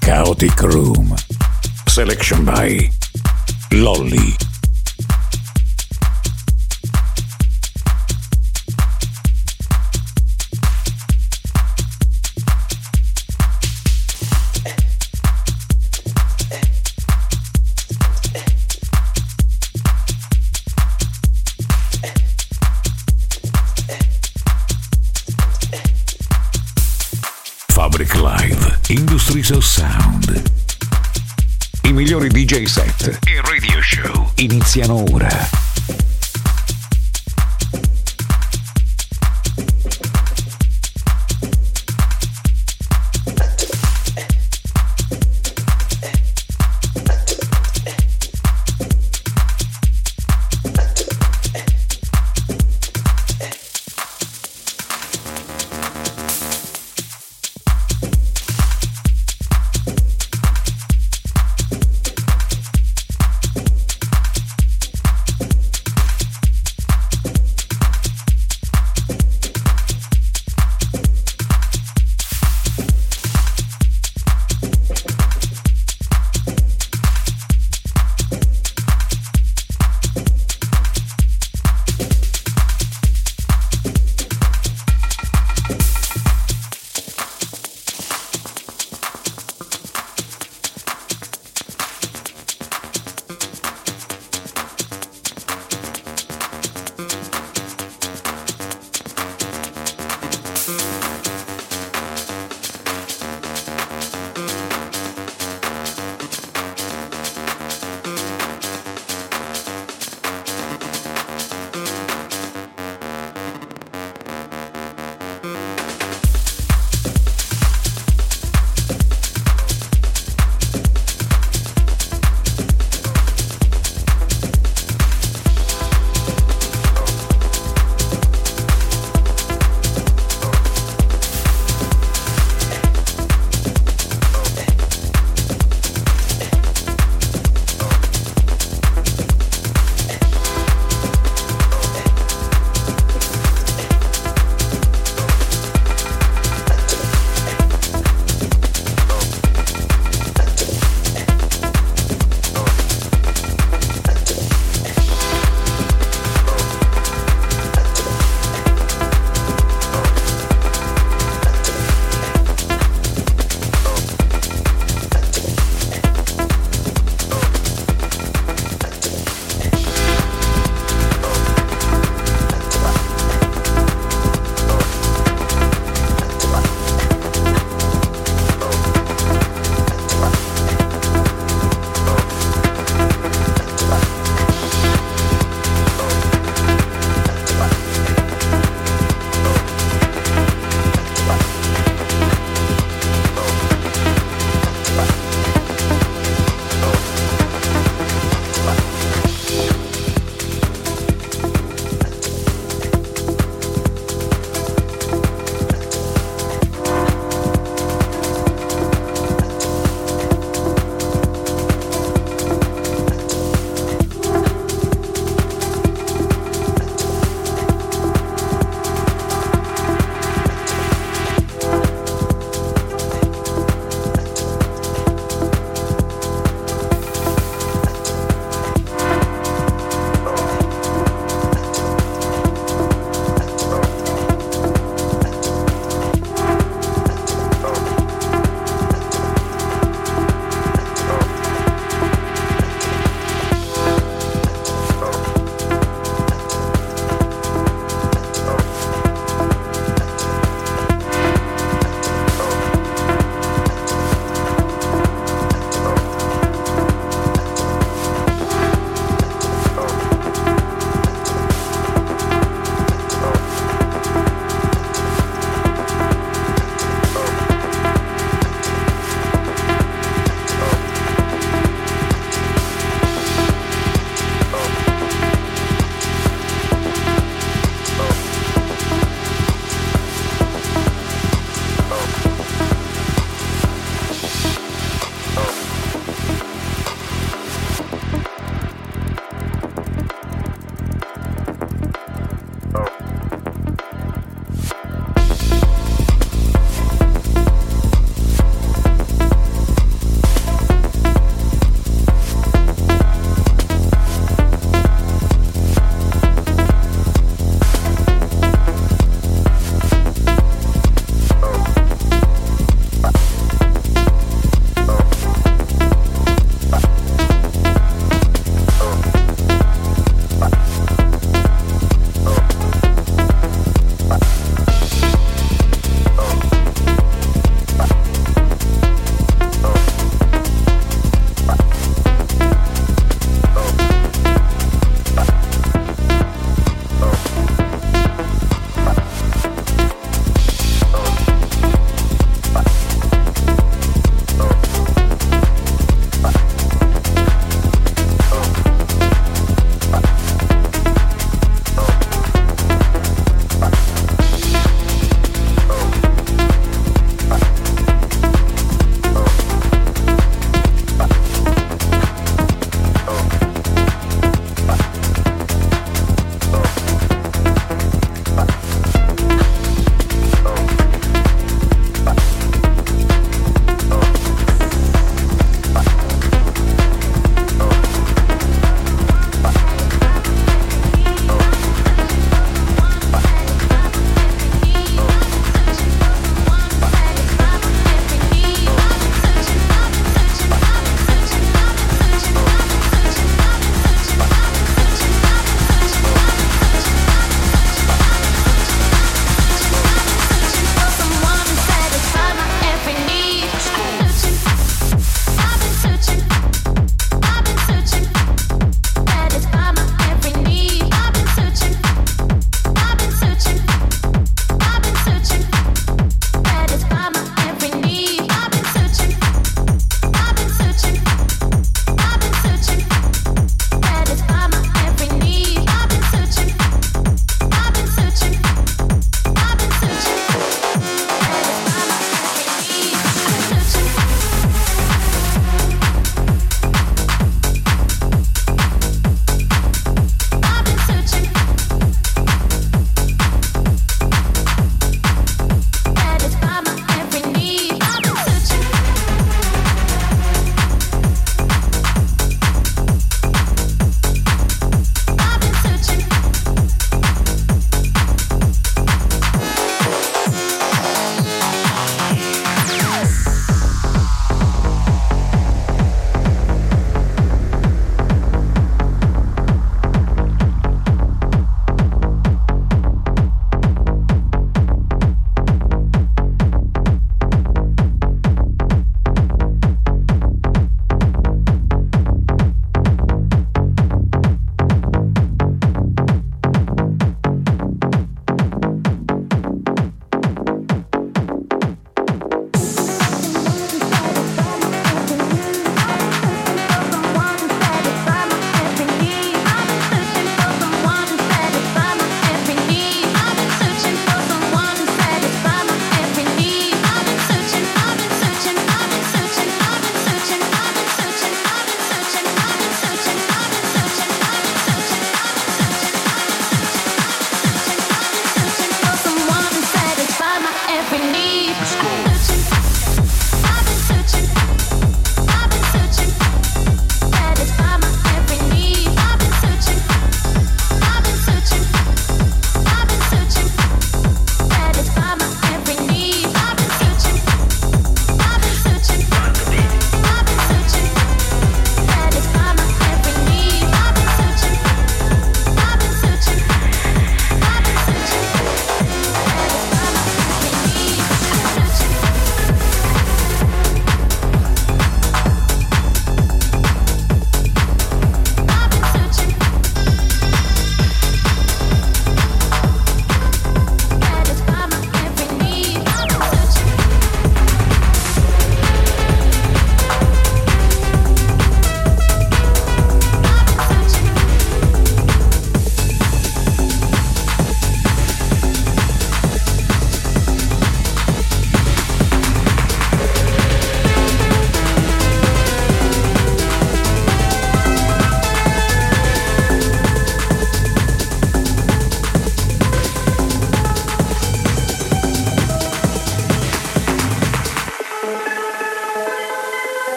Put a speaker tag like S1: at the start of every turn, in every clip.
S1: Kaotik Room. Selection by Lolly. DJ set e radio show iniziano ora.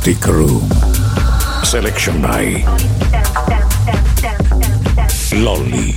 S1: Kaotik Room. Selection by Lolly.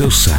S2: Industries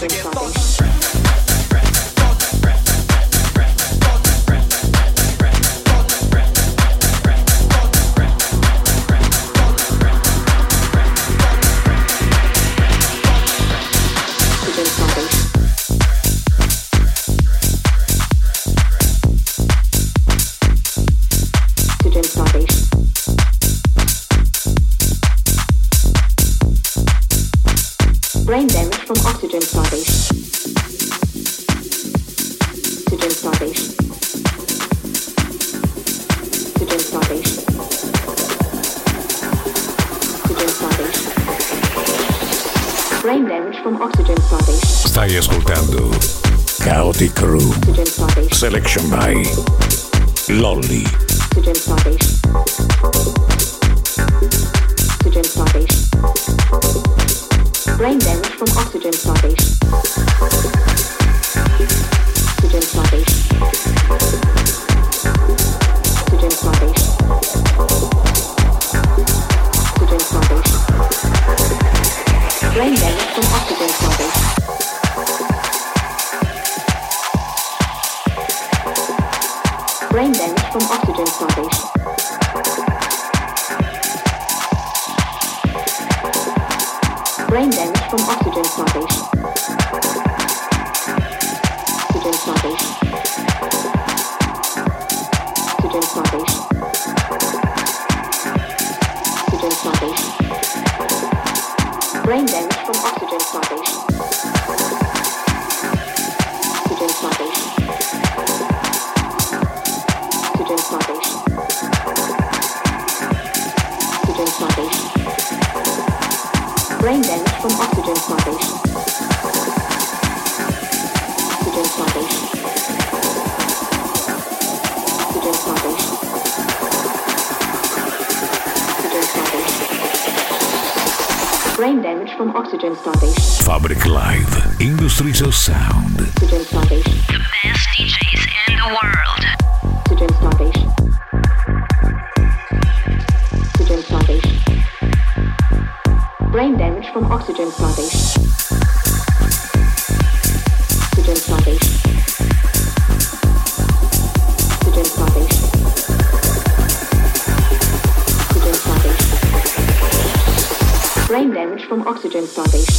S1: to get funky. salvation. Fabric Live, Industries of Sound.
S3: The best DJs in the world. Brain damage from oxygen starvation. oxygen starvation.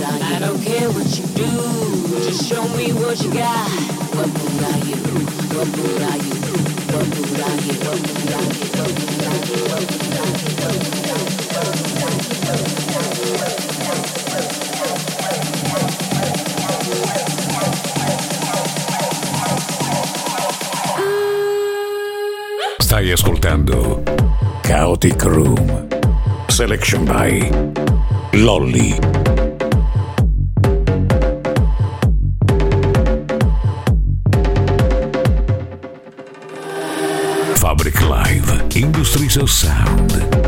S3: I don't care what you do, just show me what you got. What mood are you? What mood are you? What mood are you? What mood are you? What mood are you? What mood are you? What mood are you? What mood are you?
S1: Stai ascoltando Kaotik Room. Selection by Lolly. Industrial Sound.